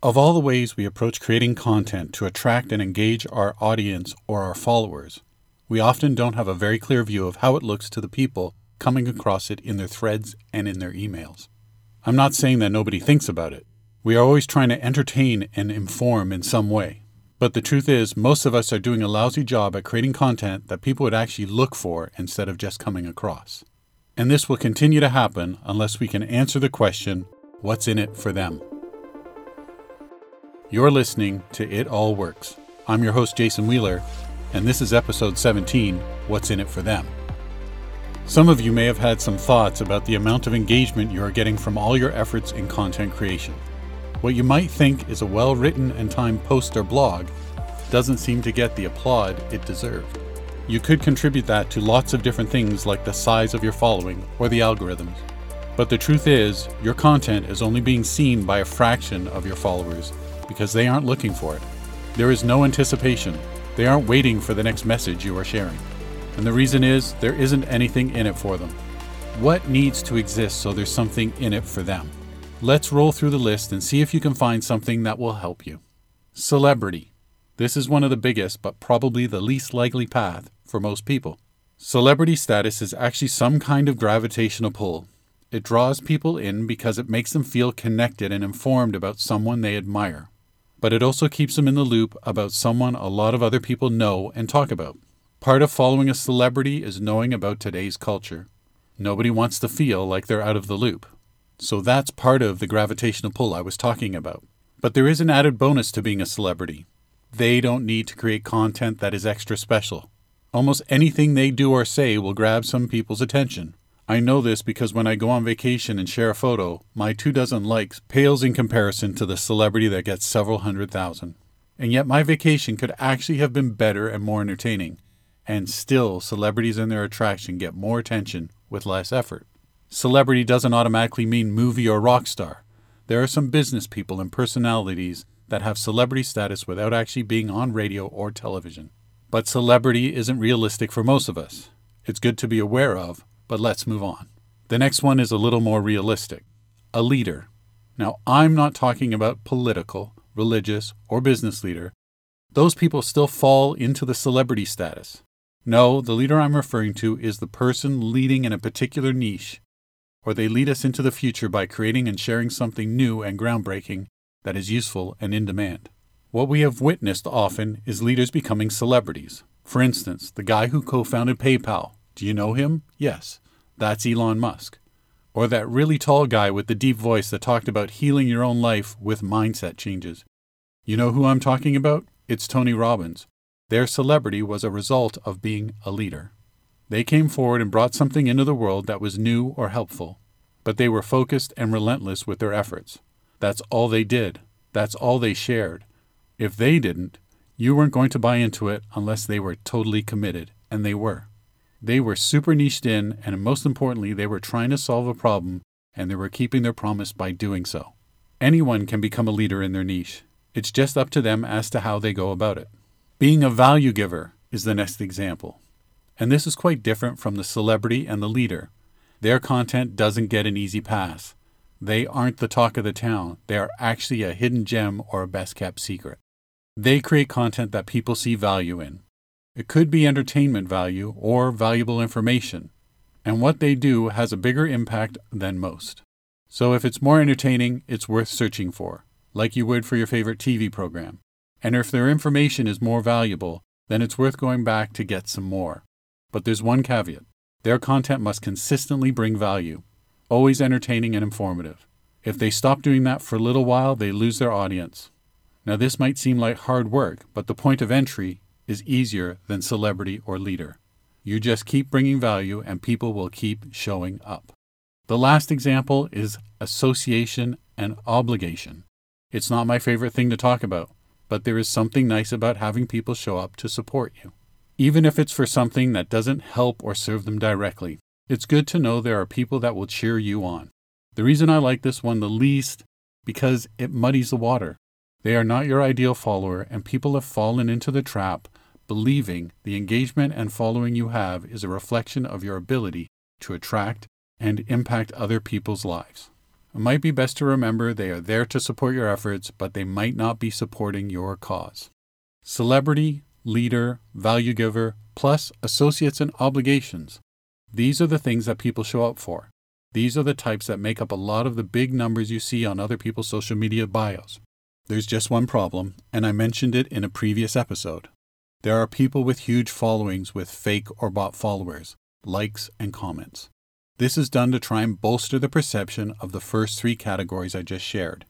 Of all the ways we approach creating content to attract and engage our audience or our followers, we often don't have a very clear view of how it looks to the people coming across it in their threads and in their emails. I'm not saying that nobody thinks about it. We are always trying to entertain and inform in some way. But the truth is, most of us are doing a lousy job at creating content that people would actually look for instead of just coming across. And this will continue to happen unless we can answer the question what's in it for them? You're listening to It All Works. I'm your host, Jason Wheeler, and this is episode 17 What's in It for Them. Some of you may have had some thoughts about the amount of engagement you are getting from all your efforts in content creation. What you might think is a well written and timed post or blog doesn't seem to get the applaud it deserved. You could contribute that to lots of different things like the size of your following or the algorithms. But the truth is, your content is only being seen by a fraction of your followers because they aren't looking for it. There is no anticipation. They aren't waiting for the next message you are sharing. And the reason is there isn't anything in it for them. What needs to exist so there's something in it for them? Let's roll through the list and see if you can find something that will help you. Celebrity. This is one of the biggest, but probably the least likely path for most people. Celebrity status is actually some kind of gravitational pull. It draws people in because it makes them feel connected and informed about someone they admire but it also keeps them in the loop about someone a lot of other people know and talk about. Part of following a celebrity is knowing about today's culture. Nobody wants to feel like they're out of the loop. So that's part of the gravitational pull I was talking about. But there is an added bonus to being a celebrity. They don't need to create content that is extra special. Almost anything they do or say will grab some people's attention. I know this because when I go on vacation and share a photo, my two dozen likes pales in comparison to the celebrity that gets several hundred thousand. And yet my vacation could actually have been better and more entertaining. And still, celebrities and their attraction get more attention with less effort. Celebrity doesn't automatically mean movie or rock star. There are some business people and personalities that have celebrity status without actually being on radio or television. But celebrity isn't realistic for most of us. It's good to be aware of, but let's move on. The next one is a little more realistic a leader. Now, I'm not talking about political, religious, or business leader. Those people still fall into the celebrity status. No, the leader I'm referring to is the person leading in a particular niche, or they lead us into the future by creating and sharing something new and groundbreaking that is useful and in demand. What we have witnessed often is leaders becoming celebrities. For instance, the guy who co founded PayPal, do you know him? Yes, that's Elon Musk. Or that really tall guy with the deep voice that talked about healing your own life with mindset changes. You know who I'm talking about? It's Tony Robbins. Their celebrity was a result of being a leader. They came forward and brought something into the world that was new or helpful, but they were focused and relentless with their efforts. That's all they did. That's all they shared. If they didn't, you weren't going to buy into it unless they were totally committed, and they were. They were super niched in, and most importantly, they were trying to solve a problem and they were keeping their promise by doing so. Anyone can become a leader in their niche. It's just up to them as to how they go about it. Being a value giver is the next example. And this is quite different from the celebrity and the leader. Their content doesn't get an easy pass. They aren't the talk of the town, they are actually a hidden gem or a best kept secret. They create content that people see value in. It could be entertainment value or valuable information, and what they do has a bigger impact than most. So if it's more entertaining, it's worth searching for, like you would for your favorite TV program. And if their information is more valuable, then it's worth going back to get some more. But there's one caveat their content must consistently bring value, always entertaining and informative. If they stop doing that for a little while, they lose their audience. Now, this might seem like hard work, but the point of entry is easier than celebrity or leader. You just keep bringing value and people will keep showing up. The last example is association and obligation. It's not my favorite thing to talk about, but there is something nice about having people show up to support you. Even if it's for something that doesn't help or serve them directly, it's good to know there are people that will cheer you on. The reason I like this one the least because it muddies the water. They are not your ideal follower, and people have fallen into the trap believing the engagement and following you have is a reflection of your ability to attract and impact other people's lives. It might be best to remember they are there to support your efforts, but they might not be supporting your cause. Celebrity, leader, value giver, plus associates and obligations. These are the things that people show up for. These are the types that make up a lot of the big numbers you see on other people's social media bios. There's just one problem, and I mentioned it in a previous episode. There are people with huge followings with fake or bot followers, likes, and comments. This is done to try and bolster the perception of the first three categories I just shared.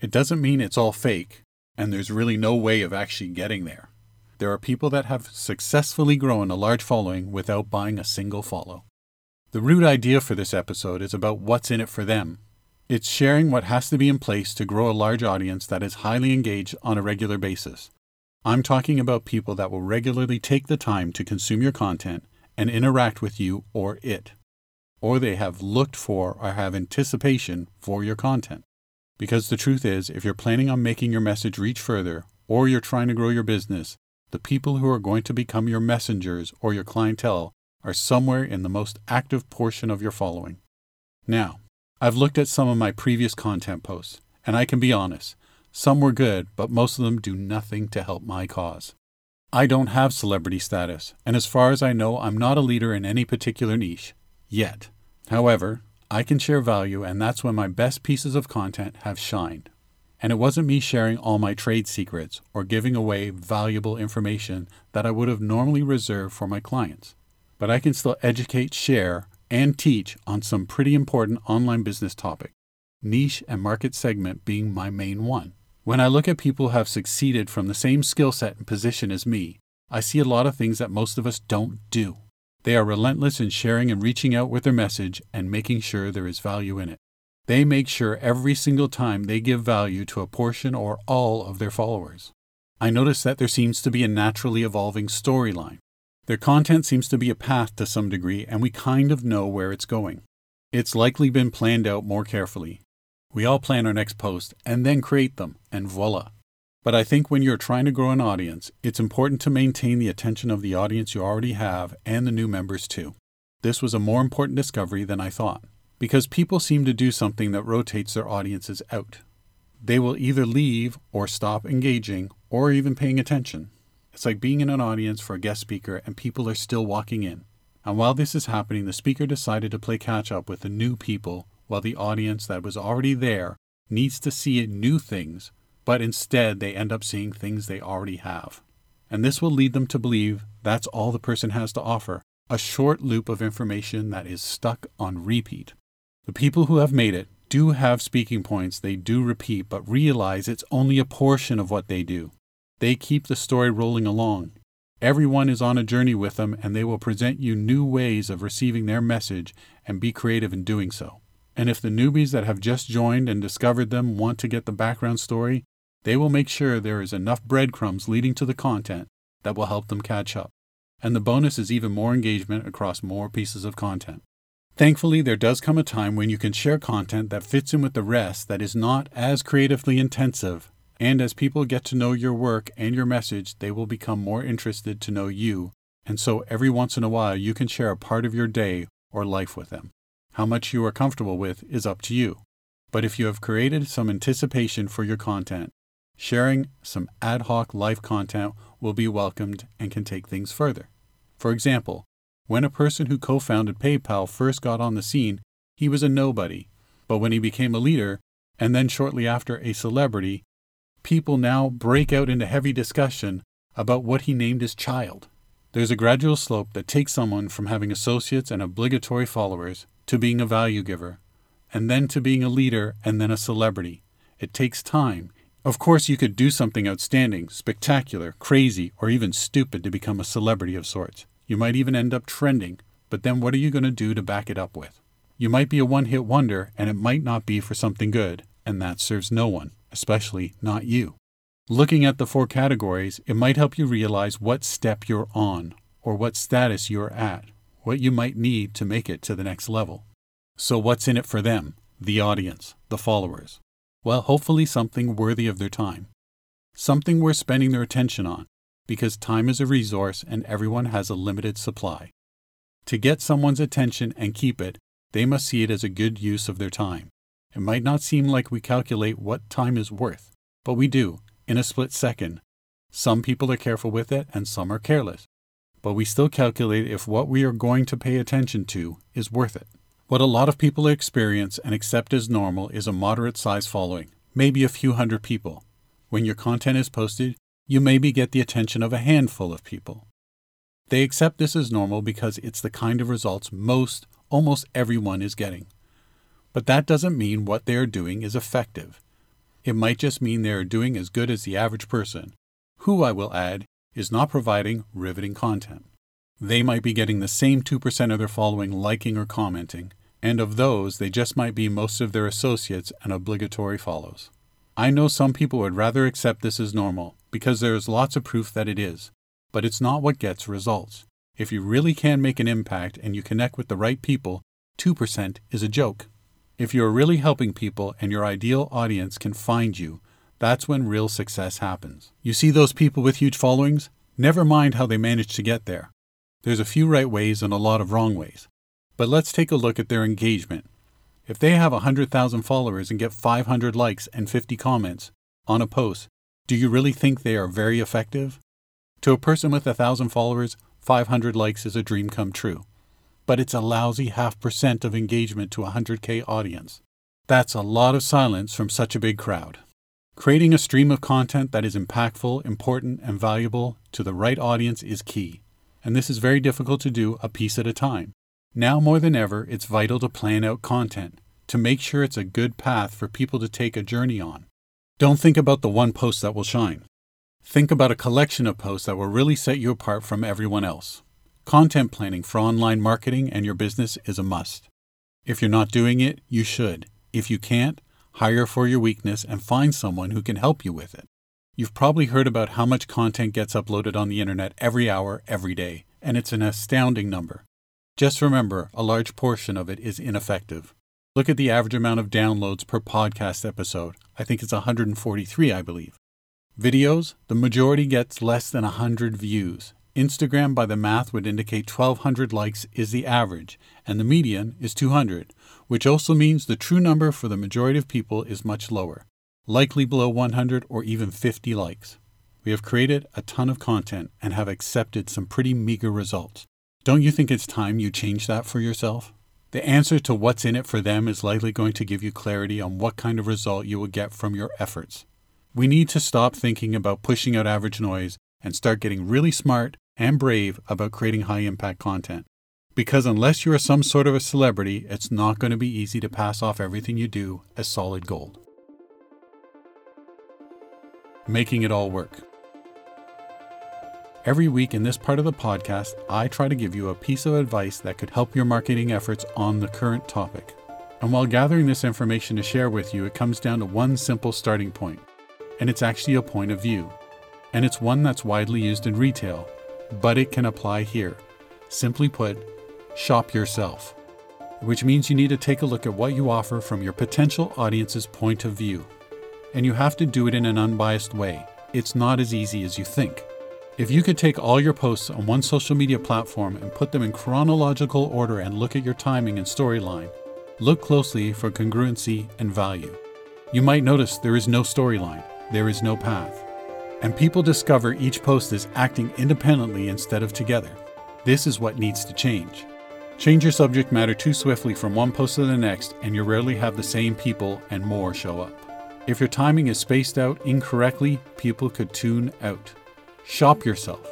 It doesn't mean it's all fake, and there's really no way of actually getting there. There are people that have successfully grown a large following without buying a single follow. The root idea for this episode is about what's in it for them. It's sharing what has to be in place to grow a large audience that is highly engaged on a regular basis. I'm talking about people that will regularly take the time to consume your content and interact with you or it or they have looked for or have anticipation for your content. Because the truth is, if you're planning on making your message reach further, or you're trying to grow your business, the people who are going to become your messengers or your clientele are somewhere in the most active portion of your following. Now, I've looked at some of my previous content posts, and I can be honest, some were good, but most of them do nothing to help my cause. I don't have celebrity status, and as far as I know, I'm not a leader in any particular niche yet. However, I can share value, and that's when my best pieces of content have shined. And it wasn't me sharing all my trade secrets or giving away valuable information that I would have normally reserved for my clients. But I can still educate, share, and teach on some pretty important online business topic, niche and market segment being my main one. When I look at people who have succeeded from the same skill set and position as me, I see a lot of things that most of us don't do. They are relentless in sharing and reaching out with their message and making sure there is value in it. They make sure every single time they give value to a portion or all of their followers. I notice that there seems to be a naturally evolving storyline. Their content seems to be a path to some degree, and we kind of know where it's going. It's likely been planned out more carefully. We all plan our next post and then create them, and voila, but I think when you're trying to grow an audience, it's important to maintain the attention of the audience you already have and the new members too. This was a more important discovery than I thought, because people seem to do something that rotates their audiences out. They will either leave or stop engaging or even paying attention. It's like being in an audience for a guest speaker and people are still walking in. And while this is happening, the speaker decided to play catch up with the new people while the audience that was already there needs to see new things but instead they end up seeing things they already have. And this will lead them to believe that's all the person has to offer a short loop of information that is stuck on repeat. The people who have made it do have speaking points they do repeat, but realize it's only a portion of what they do. They keep the story rolling along. Everyone is on a journey with them, and they will present you new ways of receiving their message and be creative in doing so. And if the newbies that have just joined and discovered them want to get the background story, they will make sure there is enough breadcrumbs leading to the content that will help them catch up. And the bonus is even more engagement across more pieces of content. Thankfully, there does come a time when you can share content that fits in with the rest that is not as creatively intensive. And as people get to know your work and your message, they will become more interested to know you. And so every once in a while, you can share a part of your day or life with them. How much you are comfortable with is up to you. But if you have created some anticipation for your content, Sharing some ad hoc life content will be welcomed and can take things further. For example, when a person who co founded PayPal first got on the scene, he was a nobody. But when he became a leader, and then shortly after a celebrity, people now break out into heavy discussion about what he named his child. There's a gradual slope that takes someone from having associates and obligatory followers to being a value giver, and then to being a leader and then a celebrity. It takes time, of course, you could do something outstanding, spectacular, crazy, or even stupid to become a celebrity of sorts. You might even end up trending, but then what are you going to do to back it up with? You might be a one hit wonder, and it might not be for something good, and that serves no one, especially not you. Looking at the four categories, it might help you realize what step you're on, or what status you're at, what you might need to make it to the next level. So, what's in it for them, the audience, the followers? Well, hopefully something worthy of their time. Something worth spending their attention on, because time is a resource and everyone has a limited supply. To get someone's attention and keep it, they must see it as a good use of their time. It might not seem like we calculate what time is worth, but we do, in a split second. Some people are careful with it and some are careless. But we still calculate if what we are going to pay attention to is worth it. What a lot of people experience and accept as normal is a moderate size following, maybe a few hundred people. When your content is posted, you maybe get the attention of a handful of people. They accept this as normal because it's the kind of results most, almost everyone is getting. But that doesn't mean what they are doing is effective. It might just mean they are doing as good as the average person, who, I will add, is not providing riveting content. They might be getting the same 2% of their following liking or commenting, and of those, they just might be most of their associates and obligatory follows. I know some people would rather accept this as normal because there is lots of proof that it is, but it's not what gets results. If you really can make an impact and you connect with the right people, 2% is a joke. If you're really helping people and your ideal audience can find you, that's when real success happens. You see those people with huge followings? Never mind how they manage to get there. There's a few right ways and a lot of wrong ways. But let's take a look at their engagement. If they have 100,000 followers and get 500 likes and 50 comments on a post, do you really think they are very effective? To a person with 1,000 followers, 500 likes is a dream come true but it's a lousy half percent of engagement to a 100K audience. That's a lot of silence from such a big crowd. Creating a stream of content that is impactful, important, and valuable to the right audience is key, and this is very difficult to do a piece at a time. Now more than ever, it's vital to plan out content, to make sure it's a good path for people to take a journey on. Don't think about the one post that will shine. Think about a collection of posts that will really set you apart from everyone else. Content planning for online marketing and your business is a must. If you're not doing it, you should. If you can't, hire for your weakness and find someone who can help you with it. You've probably heard about how much content gets uploaded on the internet every hour, every day, and it's an astounding number. Just remember, a large portion of it is ineffective. Look at the average amount of downloads per podcast episode. I think it's 143, I believe. Videos, the majority gets less than 100 views, Instagram by the math would indicate 1200 likes is the average, and the median is 200, which also means the true number for the majority of people is much lower, likely below 100 or even 50 likes. We have created a ton of content and have accepted some pretty meager results. Don't you think it's time you change that for yourself? The answer to what's in it for them is likely going to give you clarity on what kind of result you will get from your efforts. We need to stop thinking about pushing out average noise and start getting really smart and brave about creating high impact content. Because unless you are some sort of a celebrity, it's not going to be easy to pass off everything you do as solid gold. Making it all work. Every week in this part of the podcast, I try to give you a piece of advice that could help your marketing efforts on the current topic. And while gathering this information to share with you, it comes down to one simple starting point, and it's actually a point of view. And it's one that's widely used in retail, but it can apply here. Simply put, shop yourself, which means you need to take a look at what you offer from your potential audience's point of view. And you have to do it in an unbiased way. It's not as easy as you think. If you could take all your posts on one social media platform and put them in chronological order and look at your timing and storyline, look closely for congruency and value. You might notice there is no storyline, there is no path and people discover each post is acting independently instead of together. This is what needs to change. Change your subject matter too swiftly from one post to the next, and you rarely have the same people and more show up. If your timing is spaced out incorrectly, people could tune out. Shop yourself.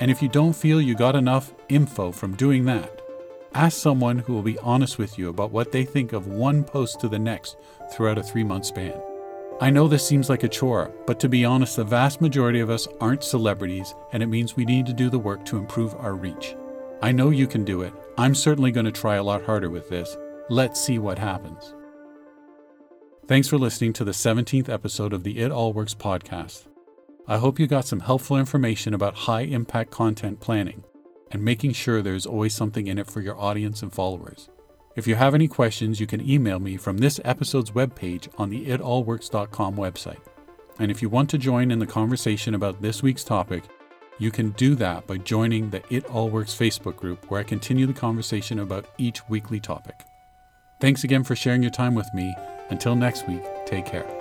And if you don't feel you got enough info from doing that, ask someone who will be honest with you about what they think of one post to the next throughout a three month span. I know this seems like a chore, but to be honest, the vast majority of us aren't celebrities, and it means we need to do the work to improve our reach. I know you can do it. I'm certainly going to try a lot harder with this. Let's see what happens. Thanks for listening to the 17th episode of the It All Works podcast. I hope you got some helpful information about high impact content planning and making sure there's always something in it for your audience and followers. If you have any questions, you can email me from this episode's webpage on the itallworks.com website. And if you want to join in the conversation about this week's topic, you can do that by joining the It All Works Facebook group where I continue the conversation about each weekly topic. Thanks again for sharing your time with me, Until next week, take care.